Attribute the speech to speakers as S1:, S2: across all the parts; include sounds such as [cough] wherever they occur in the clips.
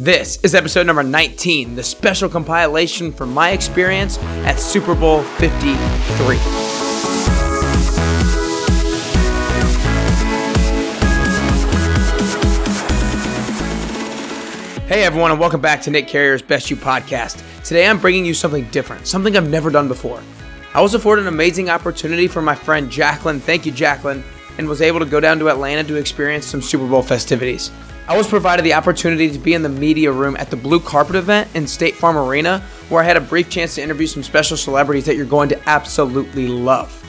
S1: This is episode number 19, the special compilation from my experience at Super Bowl 53. Hey everyone, and welcome back to Nick Carrier's Best You podcast. Today I'm bringing you something different, something I've never done before. I was afforded an amazing opportunity from my friend Jacqueline, thank you Jacqueline, and was able to go down to Atlanta to experience some Super Bowl festivities. I was provided the opportunity to be in the media room at the Blue Carpet event in State Farm Arena, where I had a brief chance to interview some special celebrities that you're going to absolutely love.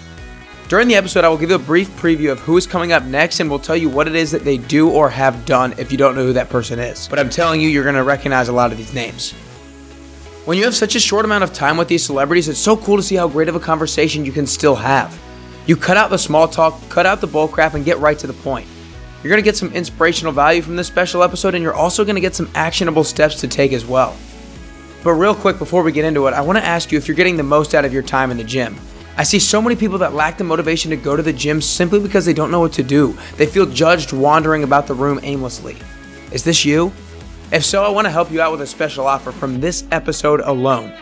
S1: During the episode, I will give you a brief preview of who is coming up next and will tell you what it is that they do or have done if you don't know who that person is. But I'm telling you, you're going to recognize a lot of these names. When you have such a short amount of time with these celebrities, it's so cool to see how great of a conversation you can still have. You cut out the small talk, cut out the bullcrap, and get right to the point. You're going to get some inspirational value from this special episode, and you're also going to get some actionable steps to take as well. But, real quick, before we get into it, I want to ask you if you're getting the most out of your time in the gym. I see so many people that lack the motivation to go to the gym simply because they don't know what to do. They feel judged wandering about the room aimlessly. Is this you? If so, I want to help you out with a special offer from this episode alone.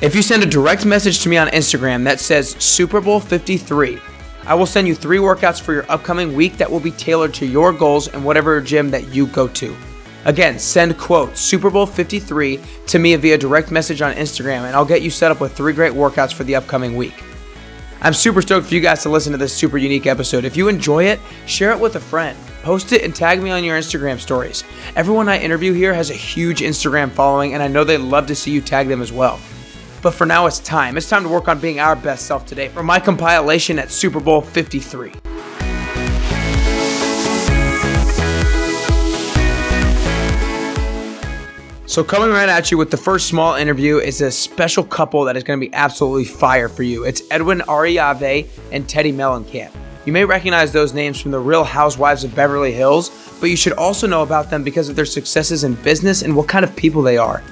S1: If you send a direct message to me on Instagram that says Super Bowl 53, I will send you three workouts for your upcoming week that will be tailored to your goals and whatever gym that you go to. Again, send quote Super Bowl 53 to me via direct message on Instagram, and I'll get you set up with three great workouts for the upcoming week. I'm super stoked for you guys to listen to this super unique episode. If you enjoy it, share it with a friend. Post it and tag me on your Instagram stories. Everyone I interview here has a huge Instagram following, and I know they'd love to see you tag them as well. But for now, it's time. It's time to work on being our best self today for my compilation at Super Bowl 53. So, coming right at you with the first small interview is a special couple that is going to be absolutely fire for you. It's Edwin Arroyave and Teddi Mellencamp. You may recognize those names from the Real Housewives of Beverly Hills, but you should also know about them because of their successes in business and what kind of people they are.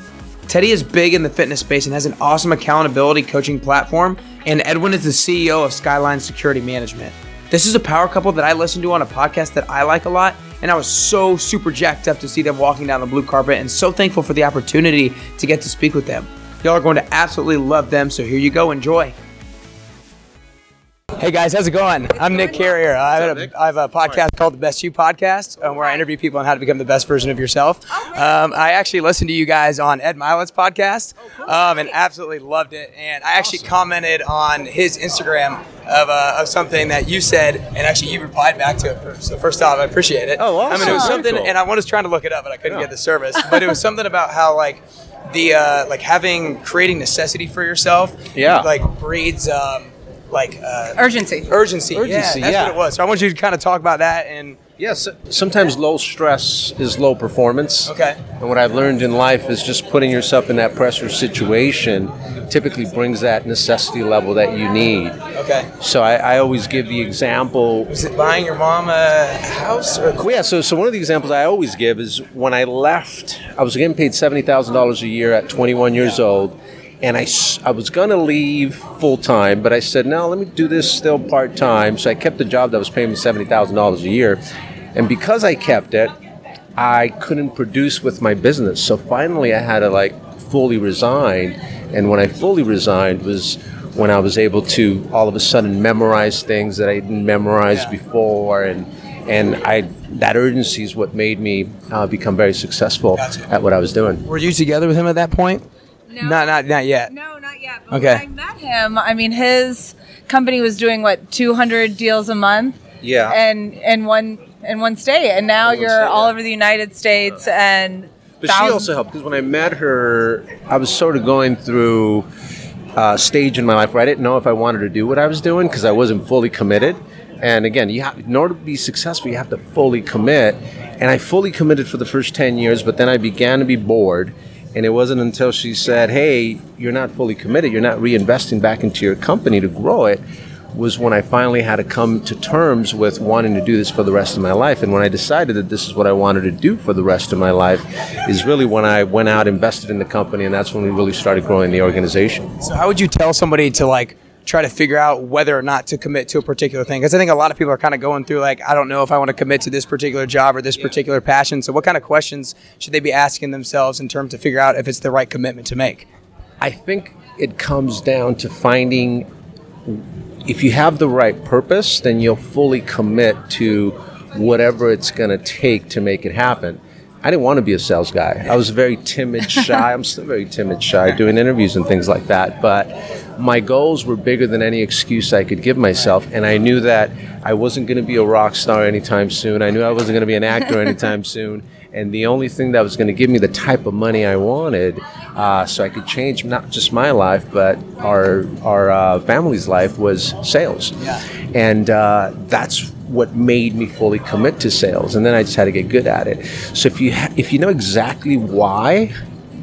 S1: Teddi is big in the fitness space and has an awesome accountability coaching platform, and Edwin is the CEO of Skyline Security Management. This is a power couple that I listen to on a podcast that I like a lot, and I was so super jacked up to see them walking down the blue carpet and so thankful for the opportunity to get to speak with them. Y'all are going to absolutely love them, so here you go, enjoy. Hey guys, how's it going? I'm Nick Carrier. I have, a, I have a podcast called the Best You Podcast, um, where I interview people on how to become the best version of yourself. Um, I actually listened to you guys on Ed Mylett's podcast, um, and absolutely loved it. And I actually commented on his Instagram of, uh, of something that you said, and actually you replied back to it. First. So first off, I appreciate it.
S2: Oh, awesome.
S1: I mean, it was something,
S2: cool.
S1: and I was trying to look it up, but I couldn't
S2: Yeah.
S1: get the service. But it was something about how like the uh, like having creating necessity for yourself,
S2: Yeah.
S1: like breeds um, like uh,
S3: Urgency.
S1: urgency.
S2: Urgency,
S1: yeah, that's
S2: yeah.
S1: what it was. So I want you to kind of talk about that and
S2: Yes, sometimes low stress is low performance.
S1: Okay.
S2: And what I've learned in life is just putting yourself in that pressure situation typically brings that necessity level that you need.
S1: okay.
S2: So I, I always give the example.
S1: Was it buying your mom a house or
S2: Well, yeah, so, so one of the examples I always give is when I left, I was getting paid $70,000 a year at 21 years old. And I, I was going to leave full time, but I said, no, let me do this still part time. So I kept the job that was paying me $70,000 a year. And because I kept it, I couldn't produce with my business. So finally, I had to like fully resign. And when I fully resigned was when I was able to all of a sudden memorize things that I didn't memorize
S1: Yeah.
S2: before, and and I that urgency is what made me uh, become very successful
S1: Gotcha.
S2: at what I was doing.
S1: were you together with him at that point?
S3: No.
S1: Not not not yet.
S3: No, not yet. But
S1: Okay.
S3: when I met him, I mean, his company was doing what 200 deals a month,
S2: Yeah.
S3: and in one in one state, and now
S2: one
S3: you're
S2: state,
S3: all
S2: yeah.
S3: over the United States and.
S2: But she also helped because when I met her, I was sort of going through a stage in my life where I didn't know if I wanted to do what I was doing because I wasn't fully committed. And again, you have, in order to be successful, you have to fully commit. And I fully committed for the first 10 years, but then I began to be bored. And it wasn't until she said, Hey, you're not fully committed, you're not reinvesting back into your company to grow it, was when I finally had to come to terms with wanting to do this for the rest of my life. And when I decided that this is what I wanted to do for the rest of my life, is really when I went out, invested in the company, and that's when we really started growing the organization.
S1: So how would you tell somebody to like try to figure out whether or not to commit to a particular thing? Because I think a lot of people are kind of going through like, I don't know if I want to commit to this particular job or this particular passion. So, what kind of questions should they be asking themselves in terms to figure out if it's the right commitment to make?
S2: I think it comes down to finding if you have the right purpose, then you'll fully commit to whatever it's going to take to make it happen. I didn't want to be a sales guy. I was very timid, [laughs] shy. I'm still very timid, shy, doing interviews and things like that. But my goals were bigger than any excuse I could give myself. And I knew that I wasn't going to be a rock star anytime soon. I knew I wasn't going to be an actor [laughs] anytime soon. And the only thing that was going to give me the type of money I wanted uh, so I could change not just my life, but our, our uh, family's life was sales.
S1: Yeah.
S2: And uh, that's what made me fully commit to sales. And then I just had to get good at it. So if you, ha- if you know exactly why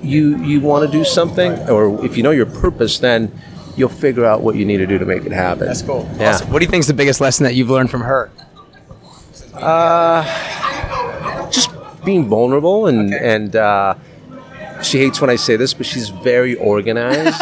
S2: you, you want to do something, or if you know your purpose, then you'll figure out what you need to do to make it happen.
S1: That's cool.
S2: Yeah.
S1: Awesome. What do you think is the biggest lesson that you've learned from her?
S2: just being vulnerable and and uh, she hates when I say this, but she's very organized, [laughs]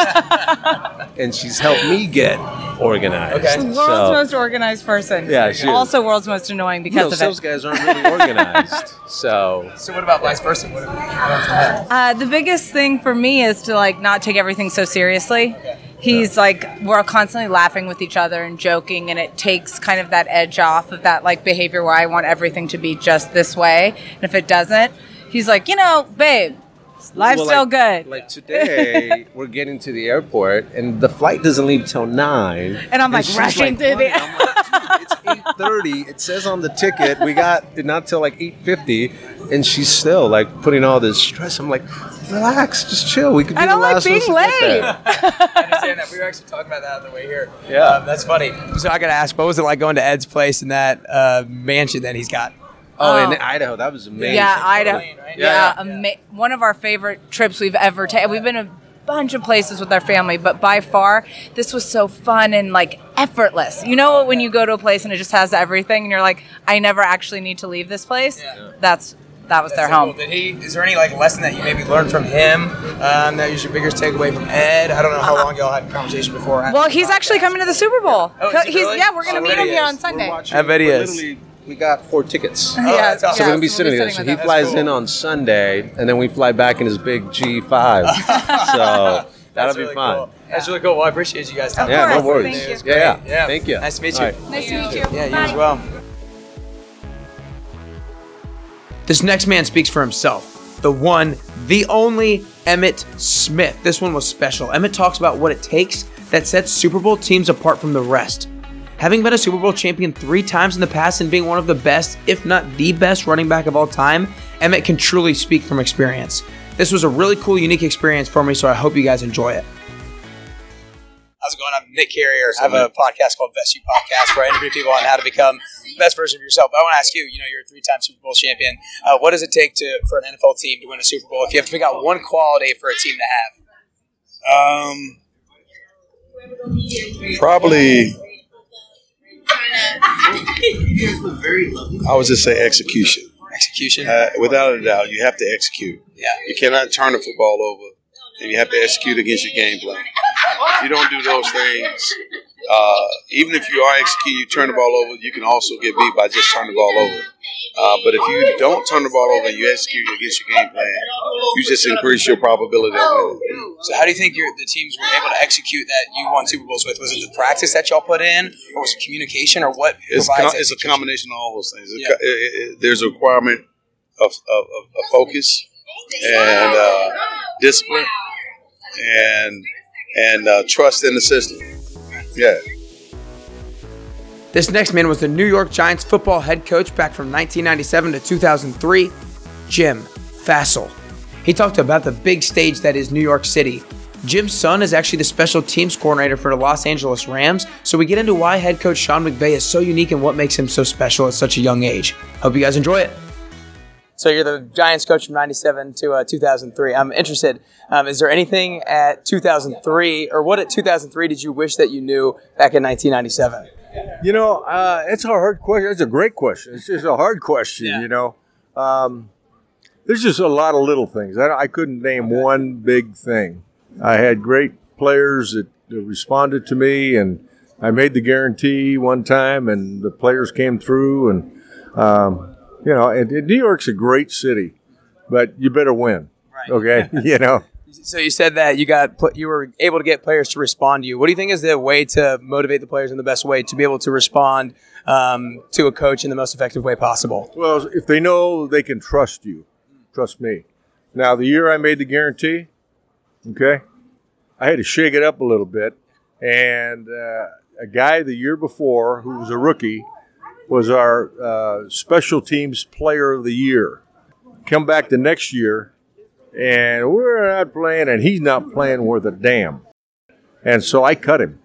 S2: and she's helped me get organized.
S1: Okay.
S3: World's
S2: So-
S3: most organized person.
S2: Yeah, she is.
S3: Also, world's most annoying
S2: you
S3: because
S2: know,
S3: of
S2: sales
S3: it.
S2: guys aren't really organized. [laughs] So
S1: So, what about vice versa? What have you learned from her?
S3: Uh, the biggest thing for me is to like not take everything so seriously. He's like we're constantly laughing with each other and joking, and it takes kind of that edge off of that like behavior where I want everything to be just this way, and if it doesn't, he's like, you know, babe, life's
S2: Well,
S3: still
S2: like-
S3: good.
S2: Like today, [laughs] we're getting to the airport, and the flight doesn't leave till nine.
S3: And I'm, like,
S2: she's
S3: rushing through the-
S2: like, "Dude, it's [laughs] eight thirty. It says on the ticket we got it not till like eight fifty, and she's still like putting all this stress. I'm like, relax, just chill. We could be
S3: I don't like being late. [laughs]
S1: I understand that. We were actually talking about that on the way here.
S2: Yeah.
S1: Um, that's funny. So, I got to ask, what was it like going to Ed's place in that uh, mansion that he's got?
S2: Oh,
S3: Oh.
S2: in Idaho, that was amazing.
S3: Yeah, Idaho.
S1: Plain, right?
S3: Yeah,
S2: Yeah,
S3: ama- one of our favorite trips we've ever taken. We've been a bunch of places with our family, but by far, this was so fun and like effortless. You know, when you go to a place and it just has everything, and you're like, I never actually need to leave this place.
S1: Yeah.
S3: That's that was their
S1: That's so
S3: home.
S1: cool. Did he? Is there any like lesson that you maybe learned from him? Um, that was your biggest takeaway from Ed? I don't know how long y'all had a conversation before.
S3: Well, he's actually coming to the Super Bowl.
S1: Oh, is he
S3: he's
S1: really?
S3: yeah, we're gonna
S1: Oh,
S3: meet him
S1: he
S3: here
S1: is.
S3: on Sunday.
S2: watching-
S1: I bet he
S2: we're
S1: is.
S2: Literally- We got four tickets. [laughs]
S1: Oh,
S3: Yeah,
S1: awesome.
S2: So we're gonna be
S3: so
S2: sitting
S3: we'll
S2: there.
S3: be
S2: So he
S3: with
S2: flies
S1: That's
S2: in on Sunday, and then we fly back in his big G5. [laughs] so that'll
S1: That's
S2: be
S1: really
S2: fun.
S1: Cool. That's really cool. Well, I appreciate you guys.
S3: Of
S2: Yeah, no worries.
S3: thank
S2: Yeah,
S3: you.
S2: yeah,
S1: Yeah.
S2: Thank you.
S1: Nice to meet you.
S2: All right.
S3: Nice to meet you.
S1: Yeah, you as well. This next man speaks for himself. The one, the only Emmitt Smith. This one was special. Emmitt talks about what it takes that sets Super Bowl teams apart from the rest. Having been a Super Bowl champion three times in the past and being one of the best, if not the best, running back of all time, Emmitt can truly speak from experience. This was a really cool, unique experience for me, so I hope you guys enjoy it. How's it going? I'm Nick Carrier. I have a podcast called Best You Podcast where I interview people on how to become the best version of yourself. But I want to ask you, you know, you're a three-time Super Bowl champion. Uh, what does it take to for an NFL team to win a Super Bowl? If you have to pick out one quality for a team to have,
S4: Um, probably. I would just say execution.
S1: execution.
S4: Uh, without a doubt, you have to execute.
S1: yeah.
S4: You cannot turn the football over, and you have to execute against your game plan. If you don't do those things, uh, even if you are executing, you turn the ball over, you can also get beat by just turning the ball over. Uh, but if you don't turn the ball over and you execute against your game plan, you just increase your probability of winning.
S1: So how do you think your the teams were able to execute that you won Super Bowls with? Was it the practice that y'all put in, or was it communication, or what?
S4: It's, com- it's a combination of all those things. It-
S1: Yeah.
S4: it- it- there's a requirement of, of, of, of focus and uh, discipline and and uh, trust in the system. Yeah.
S1: This next man was the New York Giants football head coach back from 1997 to 2003, Jim Fassel. He talked about the big stage that is New York City. Jim's son is actually the special teams coordinator for the Los Angeles Rams, so we get into why head coach Sean McVay is so unique and what makes him so special at such a young age. Hope you guys enjoy it. So you're the Giants coach from 97 to uh, 2003. I'm interested. Um, is there anything at 2003, or what at 2003 did you wish that you knew back in 1997?
S5: You know, uh, it's a hard question. It's a great question. It's just a hard question.
S1: Yeah.
S5: You know, um, there's just a lot of little things. I, I couldn't name one big thing. I had great players that responded to me, and I made the guarantee one time, and the players came through, and um, you know, and, and New York's a great city, but you better win.
S1: Right.
S5: Okay, [laughs] you know.
S1: So you said that you got you were able to get players to respond to you. What do you think is the way to motivate the players in the best way to be able to respond um, to a coach in the most effective way possible?
S5: Well, if they know they can trust you, trust me. Now, the year I made the guarantee, okay, I had to shake it up a little bit, and uh, a guy the year before who was a rookie was our uh, special teams player of the year. Come back the next year, and we're not playing, and he's not playing worth a damn. And so I cut him.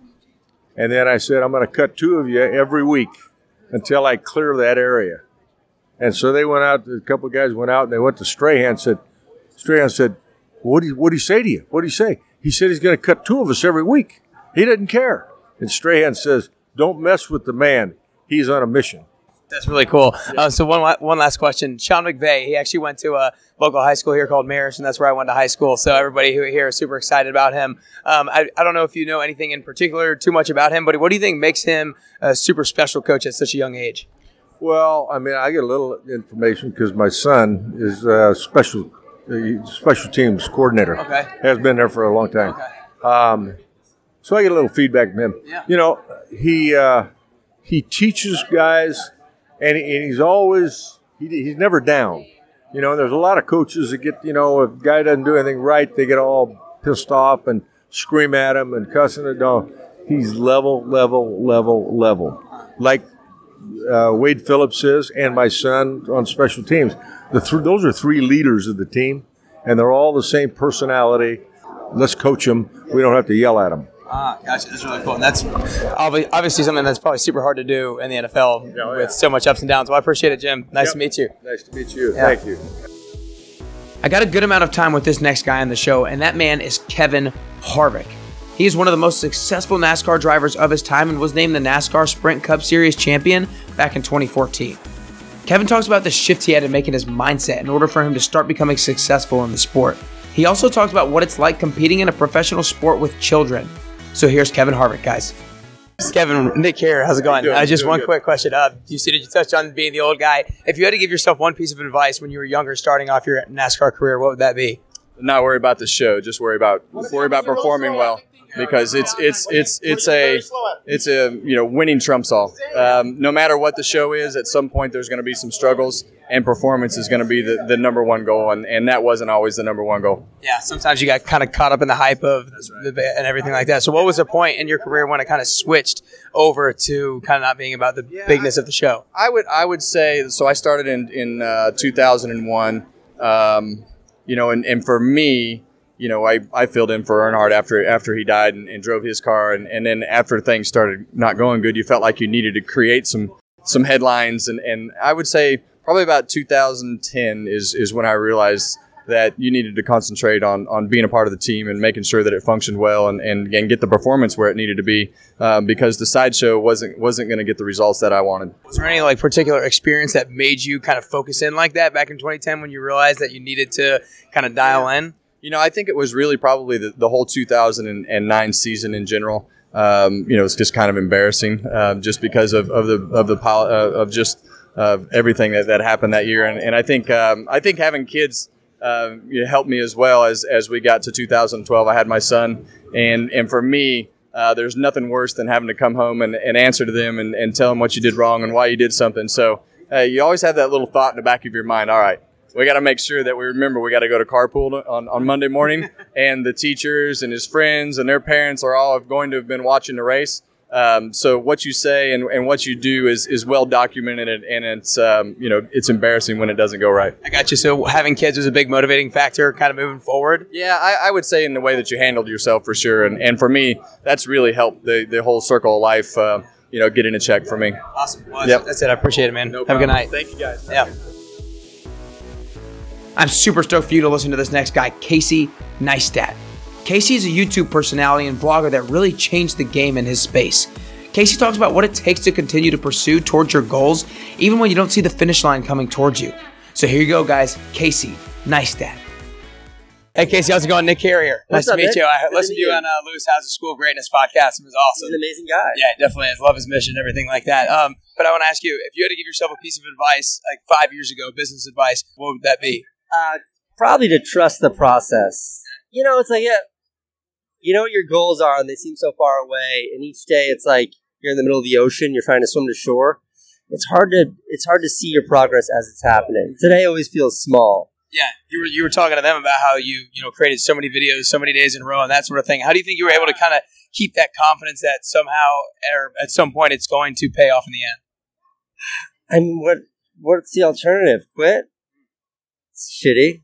S5: And then I said, I'm going to cut two of you every week until I clear that area. And so they went out, a couple of guys went out and they went to Strahan and said, Strahan said, what do, you, what do you say to you? What do you say? He said he's going to cut two of us every week. He doesn't care. And Strahan says, don't mess with the man. He's on a mission.
S1: That's really cool. Uh, so one one last question. Sean McVay, he actually went to a local high school here called Marist, and that's where I went to high school. So everybody who here is super excited about him. Um, I, I don't know if you know anything in particular too much about him, but what do you think makes him a super special coach at such a young age?
S5: Well, I mean, I get a little information because my son is a special uh, special teams coordinator.
S1: Okay.
S5: Has been there for a long time. Um, so I get a little feedback from him.
S1: Yeah.
S5: You know, he uh, he teaches guys, and, and he's always he, he's never down. You know, there's a lot of coaches that get you know if a guy doesn't do anything right, they get all pissed off and scream at him and cussing it. No, he's level, level, level, level. Like uh, Wade Phillips is, and my son on special teams. The th- those are three leaders of the team, and they're all the same personality. Let's coach them. We don't have to yell at them.
S1: Ah, gotcha. That's really cool. And that's obviously something that's probably super hard to do in the NFL
S5: Yeah, oh,
S1: with
S5: yeah.
S1: so much ups and downs. Well, I appreciate it, Jim. Nice
S5: Yep.
S1: to meet you.
S5: Nice to meet you.
S1: Yeah.
S5: Thank you.
S1: I got a good amount of time with this next guy on the show, and that man is Kevin Harvick. He is one of the most successful NASCAR drivers of his time and was named the NASCAR Sprint Cup Series champion back in 2014. Kevin talks about the shift he had to make in his mindset in order for him to start becoming successful in the sport. He also talks about what it's like competing in a professional sport with children. So here's Kevin Harvick, guys. Kevin, Nick here. How's it going?
S5: doing?
S1: Uh, just one
S5: good.
S1: quick question. Uh, you see, did you touch on being the old guy? If you had to give yourself one piece of advice when you were younger, starting off your NASCAR career, what would that be?
S6: not worry about the show. Just worry about worry about performing well because it's it's it's it's a it's a you know winning trumps all. Um, no matter what the show is, at some point there's going to be some struggles, and performance is going to be the, the number one goal, and, and that wasn't always the number one goal.
S1: Yeah, sometimes you got kind of caught up in the hype of the and everything like that. So, what was the point in your career when it kind of switched over to kind of not being about the bigness of the show?
S6: I would I would say so. I started in in uh, 2001. Um, you know, and, and for me, you know, I, I filled in for Earnhardt after after he died and, and drove his car, and, and then after things started not going good, you felt like you needed to create some some headlines, and, and I would say probably about 2010 is is when I realized that you needed to concentrate on, on being a part of the team and making sure that it functioned well and, and, and get the performance where it needed to be um, because the sideshow wasn't wasn't going to get the results that I wanted.
S1: Was there any like particular experience that made you kind of focus in like that back in 2010 when you realized that you needed to kind of dial in?
S6: You know, I think it was really probably the, the whole 2009 season in general. Um, you know, it's just kind of embarrassing, um, just because of, of the of the pol- uh, of just uh, everything that, that happened that year. And, and I think um, I think having kids uh, helped me as well as as we got to 2012. I had my son, and and for me. Uh, there's nothing worse than having to come home and, and answer to them and, and tell them what you did wrong and why you did something. So uh, you always have that little thought in the back of your mind. All right, we got to make sure that we remember we got to go to carpool on, on Monday morning, [laughs] and the teachers and his friends and their parents are all going to have been watching the race. Um, so what you say and, and what you do is, is well documented, and, and it's um, you know it's embarrassing when it doesn't go right.
S1: I got you. So having kids was a big motivating factor, kind of moving forward.
S6: Yeah, I, I would say in the way that you handled yourself for sure, and, and for me, that's really helped the, the whole circle of life. Uh, you know, get in a check for me.
S1: Awesome. Well,
S6: Yep.
S1: That's it. I appreciate it, man. Have a good night.
S6: Thank you guys.
S1: Yeah. I'm super stoked for you to listen to this next guy, Casey Neistat. Casey is a YouTube personality and vlogger that really changed the game in his space. Casey talks about what it takes to continue to pursue towards your goals, even when you don't see the finish line coming towards you. So here you go, guys. Casey Neistat. Hey Casey, how's it going? Nick Carrier. Nice
S7: What's
S1: to meet
S7: Nick?
S1: you. I
S7: Good to
S1: listened to
S7: meet
S1: you
S7: you.
S1: on uh, Lewis Howes' School of Greatness podcast. It was awesome.
S7: He's an amazing guy.
S1: Yeah, definitely is. Love his mission, everything like that. Um, but I want to ask you, if you had to give yourself a piece of advice, like five years ago, business advice, what would that be?
S7: Uh, probably to trust the process. You know, it's like, yeah, you know what your goals are, and they seem so far away. And each day, it's like you're in the middle of the ocean, you're trying to swim to shore. It's hard to it's hard to see your progress as it's happening. Today always feels small.
S1: Yeah, you were you were talking to them about how you you know created so many videos, so many days in a row, and that sort of thing. How do you think you were able to kind of keep that confidence that somehow or at some point it's going to pay off in the end? [sighs]
S7: I mean, what what's the alternative? Quit? It's shitty.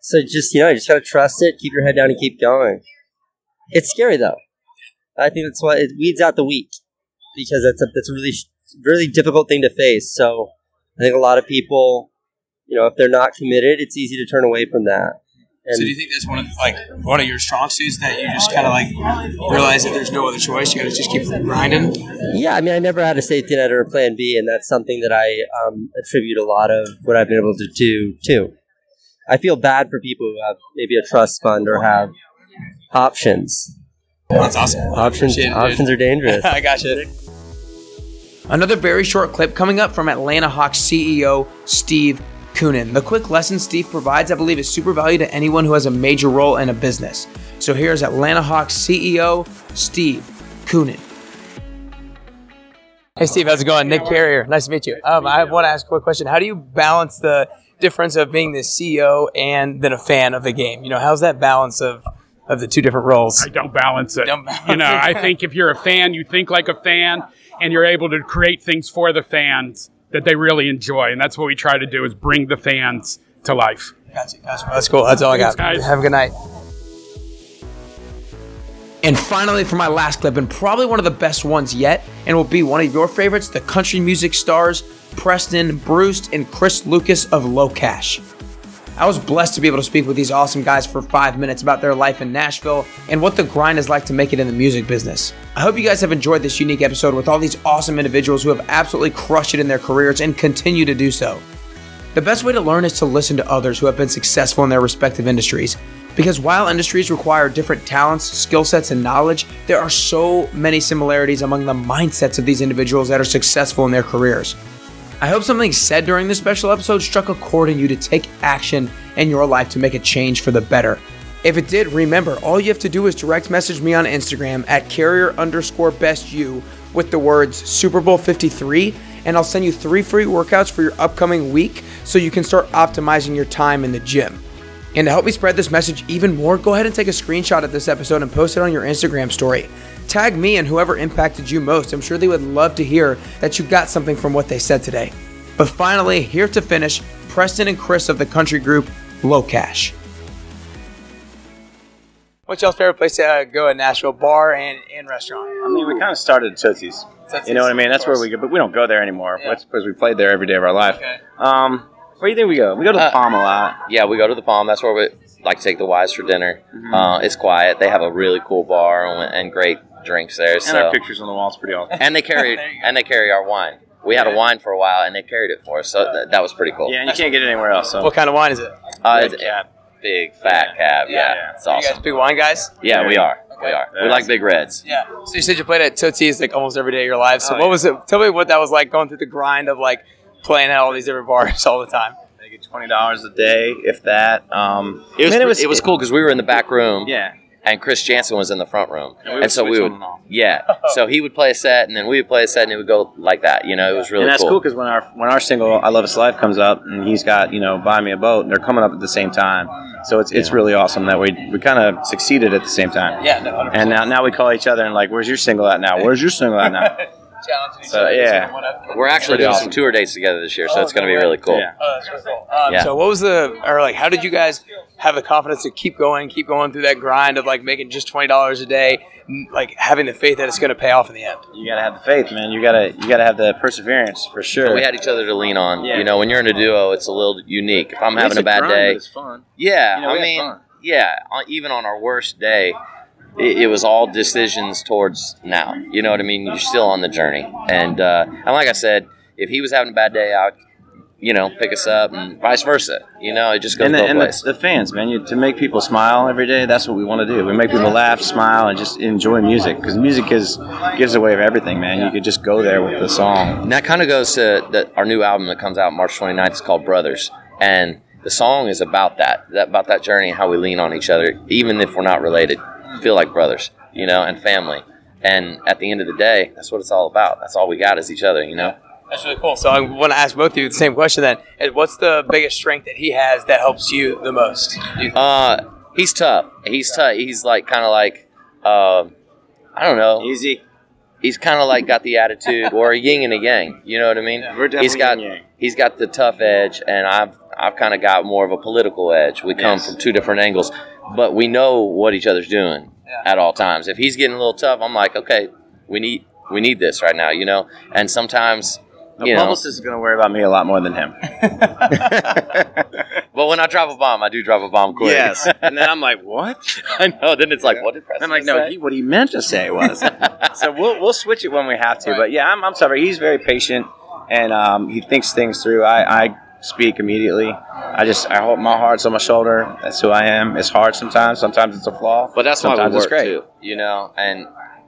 S7: So just you know, you just gotta trust it, keep your head down, and keep going. It's scary though. I think that's why it weeds out the weak because that's a that's a really really difficult thing to face. So I think a lot of people, you know, if they're not committed, it's easy to turn away from that. And
S1: so do you think that's one of like one of your strong suits that you just kind of like realize that there's no other choice? You got to just keep grinding.
S7: Yeah, I mean, I never had a safety net or a plan B, and that's something that I um, attribute a lot of what I've been able to do to. I feel bad for people who have maybe a trust fund or have options.
S1: That's awesome.
S7: Options,
S1: Appreciate it,
S7: options are dangerous. [laughs]
S1: I got you. Another very short clip coming up from Atlanta Hawks CEO Steve Koonin. The quick lesson Steve provides, I believe, is super value to anyone who has a major role in a business. So here's Atlanta Hawks CEO Steve Koonin. Hey Steve, how's it going? Nick Carrier, nice to meet you. Um, I want to ask a quick question. How do you balance the difference of being the CEO and then a fan of the game? You know, how's that balance of of the two different roles?
S8: I don't balance it.
S1: Don't balance
S8: you know,
S1: it.
S8: I think if you're a fan, you think like a fan, and you're able to create things for the fans that they really enjoy, and that's what we try to do is bring the fans to life.
S1: Gotcha, gotcha. That's cool. That's all I got.
S8: Thanks, guys.
S1: Have a good night. And finally, for my last clip, and probably one of the best ones yet, and will be one of your favorites, the country music stars Preston Brust and Chris Lucas of LOCASH. I was blessed to be able to speak with these awesome guys for five minutes about their life in Nashville and what the grind is like to make it in the music business. I hope you guys have enjoyed this unique episode with all these awesome individuals who have absolutely crushed it in their careers and continue to do so. The best way to learn is to listen to others who have been successful in their respective industries. Because while industries require different talents, skill sets, and knowledge, there are so many similarities among the mindsets of these individuals that are successful in their careers. I hope something said during this special episode struck a chord in you to take action in your life to make a change for the better. If it did, remember, all you have to do is direct message me on Instagram at carrier underscore best you with the words Super Bowl 53, and I'll send you three free workouts for your upcoming week so you can start optimizing your time in the gym. And to help me spread this message even more, go ahead and take a screenshot of this episode and post it on your Instagram story. Tag me and whoever impacted you most. I'm sure they would love to hear that you got something from what they said today. But finally, here to finish, Preston and Chris of the country group LOCASH. What's y'all's favorite place to uh, go in Nashville? Bar and, and restaurant?
S9: I mean, we kind of started at Tootsie's.
S1: Tootsie's,
S9: You know what I mean? That's where we go, but we don't go there anymore.
S1: Yeah.
S9: That's because we played there every day of our life.
S1: Okay.
S9: Um, where do you think we go? We go to the
S10: Uh,
S9: Palm a lot.
S10: Yeah, we go to the Palm. That's where we like to take the wives for dinner.
S9: Mm-hmm.
S10: Uh, it's quiet. They have a really cool bar and, and great drinks there.
S9: And
S10: so
S9: our pictures on the wall walls pretty awesome.
S10: and they [laughs] carry
S1: There you go.
S10: and they carry our wine. We had a wine for a while, and they carried it for us. So th- that was pretty cool.
S9: Yeah, and you can't get it anywhere else. So
S1: What kind of wine is it?
S10: uh, it's
S9: Cap.
S10: big fat cab. Yeah,
S9: yeah.
S10: it's
S1: Are you guys
S10: awesome.
S1: big wine guys?
S10: Yeah, we are. We are. We like big reds.
S1: Yeah. So you said you played at Tootsie's like almost every day of your life. So
S9: Oh,
S1: what
S9: yeah.
S1: was it? Tell me what that was like going through the grind of like playing at all these different bars [laughs] all the time.
S9: They get twenty dollars a day, if that. Um,
S10: It was,
S9: man,
S10: it was, cool because we were in the back room.
S9: Yeah,
S10: and Chris Janson was in the front room,
S9: And we
S10: and,
S9: would
S10: so we would,
S9: on off.
S10: yeah. [laughs] So he would play a set, and then we would play a set, and it would go like that. You know, it was really
S9: and that's
S10: cool.
S9: cool because when our when our single "I Love Us Life" comes up, and he's got you know "Buy Me a Boat," and they're coming up at the same time. So it's it's really awesome that we we kind of succeeded at the same time.
S1: Yeah, no, 100%.
S9: And now now we call each other and like, "Where's your single at now? Where's your single at now?" [laughs]
S1: Challenging each
S9: So,
S1: other,
S9: yeah.
S10: We're actually doing
S9: awesome.
S10: some tour dates together this year, so
S1: Oh,
S10: it's going to
S1: no
S10: be
S1: way.
S10: really cool.
S9: Yeah.
S1: Oh, that's really cool. Um,
S10: Yeah.
S1: So what was the or like how did you guys have the confidence to keep going, keep going through that grind of like making just twenty dollars a day, like having the faith that it's going to pay off in the end?
S9: You gotta have the faith, man. You gotta you gotta have the perseverance for sure.
S10: We had each other to lean on.
S9: Yeah.
S10: You know, when you're in a duo, it's a little unique. If I'm having a bad
S9: grind,
S10: day,
S9: it's fun.
S10: yeah,
S9: You know,
S10: I mean,
S9: fun.
S10: yeah, even on our worst day, it, it was all decisions towards now. You know what I mean? You're still on the journey, and uh, and like I said, if he was having a bad day, I you know, pick us up, and vice versa. You know, it just goes
S9: and the,
S10: both
S9: and
S10: ways.
S9: the, the fans, man, you, to make people smile every day. That's what we want to do. We make people laugh, smile, and just enjoy music because music is gives away of everything, man. You could just go there with the song.
S10: And that kind of goes to the, our new album that comes out March 29th. It's called Brothers, and the song is about that, that about that journey and how we lean on each other, even if we're not related. Feel like brothers, you know, and family. And at the end of the day, that's what it's all about. That's all we got is each other, you know.
S1: That's really cool. So I want to ask both of you the same question then. What's the biggest strength that he has that helps you the most? You?
S10: Uh, he's tough. He's tough. He's like kind of like, uh, I don't know.
S9: Easy.
S10: He's kind of like got the attitude or a [laughs] yin and a yang. You know what I mean?
S9: we're definitely
S10: he's got
S9: yin-yang.
S10: he's got the tough edge, and I've I've kind of got more of a political edge. We come
S9: Yes.
S10: from two different angles, but we know what each other's doing at all times. If he's getting a little tough, I'm like, okay, we need we need this right now, you know. And sometimes,
S9: The
S10: you know,
S9: publicist is going to worry about me a lot more than him. [laughs]
S10: but when I drop a bomb, I do drop a bomb quick.
S9: Yes, [laughs] and then I'm like, what? [laughs]
S10: I know. Then it's like, what did Preston
S9: I'm like, no, he, what he meant to say was. so we'll we'll switch it when we have to. But yeah, I'm, I'm sorry. He's very patient and um, he thinks things through. I, I speak immediately. I just I hold my heart's on my shoulder. That's who I am. It's hard sometimes. Sometimes it's a flaw.
S10: But that's why
S9: sometimes
S10: we
S9: it's
S10: work
S9: great.
S10: too, you know. And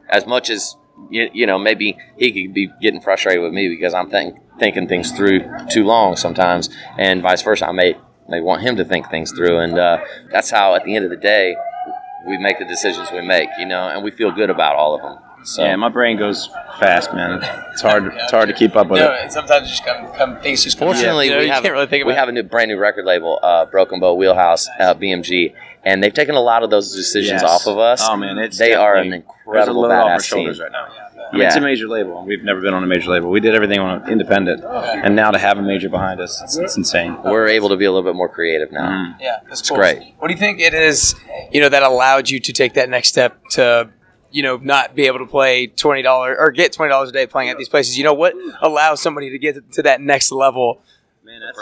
S10: as much as you, you know, maybe he could be getting frustrated with me because I'm think, thinking things through too long sometimes, and vice versa. I may may want him to think things through, and uh, that's how at the end of the day we make the decisions we make, you know, and we feel good about all of them. So
S9: Yeah, my brain goes fast, man. It's hard. It's hard to keep up with
S1: no,
S9: it.
S1: and sometimes just come, come things just come.
S10: Fortunately,
S1: you, know,
S10: we have
S1: can't really think
S10: we
S1: about.
S10: have a new brand new record label, uh, Broken Bow Wheelhouse, uh, BMG, and they've taken a lot of those decisions
S9: Yes.
S10: off of us.
S9: Oh man, it's
S10: they are an
S9: definitely- there's a
S10: incredible
S9: load off our
S10: badass
S9: shoulders
S10: team.
S9: right now. I mean, it's a major label. and We've never been on a major label. We did everything on an independent, and now to have a major behind us, it's, it's insane.
S10: We're able to be a little bit more creative now.
S9: Mm.
S1: Yeah, that's
S10: It's
S1: cool.
S10: great.
S1: What do you think it is, you know, that allowed you to take that next step to, you know, not be able to play twenty dollars or get twenty dollars a day playing at these places? You know, what allows somebody to get to that next level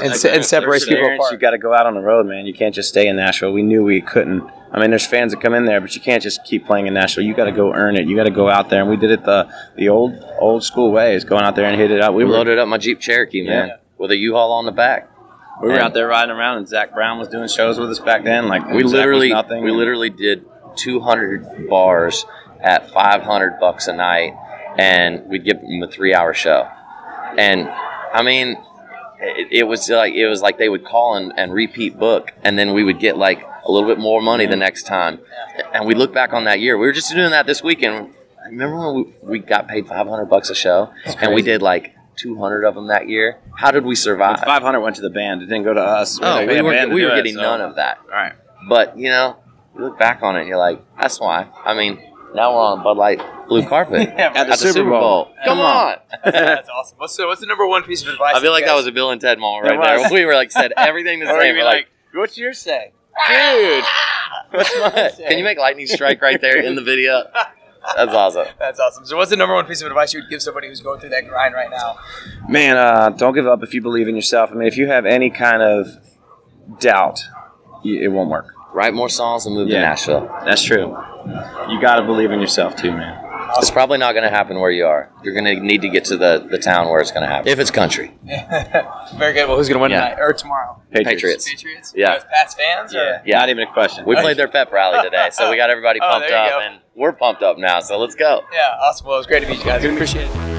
S1: and, se- and separates people apart?
S9: You got to go out on the road, man. You can't just stay in Nashville. We knew we couldn't. I mean, there's fans that come in there, but you can't just keep playing in Nashville. You got to go earn it. You got to go out there, and we did it the the old old school ways, going out there and hit it out. We
S10: We
S9: were
S10: loaded up my Jeep Cherokee, man,
S9: Yeah.
S10: with a U-Haul on the back.
S9: we were
S10: and-
S9: out there riding around, and Zac Brown was doing shows with us back then. Like
S10: We
S9: Zac
S10: literally,
S9: nothing.
S10: we literally did 200 bars at 500 bucks a night, and we'd give them a three-hour show. And I mean, it, it was like it was like they would call and, and repeat book, and then we would get like a little bit more money the next time. And we look back on that year. We were just doing that this weekend. Remember when we, we got paid 500 bucks a show, and we did like 200 of them that year? How did we survive?
S9: Five hundred went to the band. It didn't go to us.
S10: Oh,
S9: had
S10: we were, we were
S9: it,
S10: getting
S9: so-
S10: none of that.
S9: All right.
S10: But you know, you look back on it, and you're like, that's why. I mean, now we're on Bud Light blue [laughs] carpet
S9: At the Super Bowl.
S10: Come
S9: Come
S10: on.
S9: on. [laughs]
S1: That's awesome. What's the, what's the number one piece of advice?
S10: I feel like
S1: you
S10: that was a Bill and Ted moment right there. We were like said everything the same.
S9: you'd
S10: We're like,
S9: What's your say?
S10: dude, what's [laughs] my? Can you make lightning strike right there in the video? That's awesome.
S1: That's awesome. So, what's the number one piece of advice you would give somebody who's going through that grind right now?
S9: Man, uh, don't give up if you believe in yourself. I mean, if you have any kind of doubt, it won't work.
S10: Write more songs and move to Nashville.
S9: That's true. You got to believe in yourself too, man.
S10: It's probably not going to happen where you are. You're going to need to get to the, the town where it's going to happen. If it's country, [laughs]
S1: Very good. Well, who's going to win
S10: Yeah.
S1: tonight or tomorrow?
S10: Patriots.
S1: Patriots.
S10: Yeah.
S1: You guys Pats fans? Or?
S9: Yeah,
S10: Yeah.
S9: not even a question.
S10: We played their pep rally today, so we got everybody [laughs]
S1: Oh,
S10: pumped
S1: there you
S10: up,
S1: go.
S10: and we're pumped up now. So let's go.
S1: Yeah. Awesome. Well, it was great to meet you guys. We appreciate it.